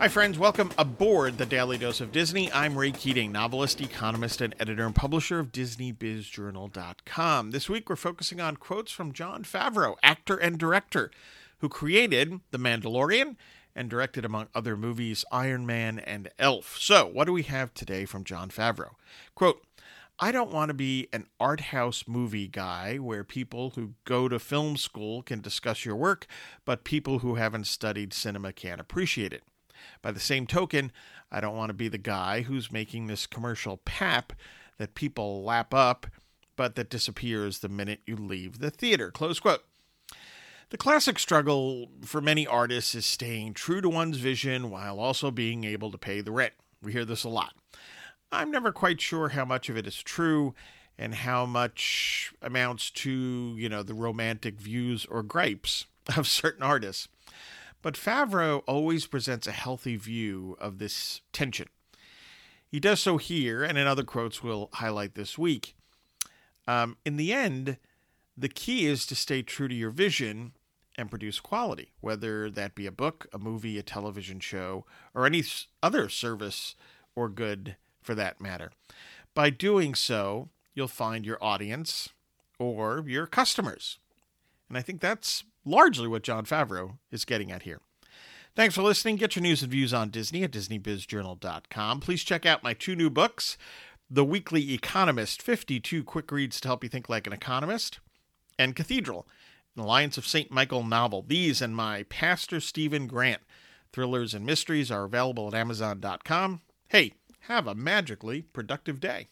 Hi, friends. Welcome aboard the Daily Dose of Disney. I'm Ray Keating, novelist, economist, and editor and publisher of DisneyBizJournal.com. This week, we're focusing on quotes from Jon Favreau, actor and director, who created The Mandalorian and directed, among other movies, Iron Man and Elf. So, what do we have today from Jon Favreau? Quote, I don't want to be an art house movie guy where people who go to film school can discuss your work, but people who haven't studied cinema can't appreciate it. By the same token, I don't want to be the guy who's making this commercial pap that people lap up, but that disappears the minute you leave the theater. Close quote. The classic struggle for many artists is staying true to one's vision while also being able to pay the rent. We hear this a lot. I'm never quite sure how much of it is true and how much amounts to, you know, the romantic views or gripes of certain artists. But Favreau always presents a healthy view of this tension. He does so here, and in other quotes we'll highlight this week. Um, in the end, the key is to stay true to your vision and produce quality, whether that be a book, a movie, a television show, or any other service or good for that matter. By doing so, you'll find your audience or your customers. And I think that's largely what Jon Favreau is getting at here. Thanks for listening. Get your news and views on Disney at DisneyBizJournal.com. Please check out my two new books The Weekly Economist 52 Quick Reads to Help You Think Like an Economist, and Cathedral, an Alliance of St. Michael novel. These and my Pastor Stephen Grant thrillers and mysteries are available at Amazon.com. Hey, have a magically productive day.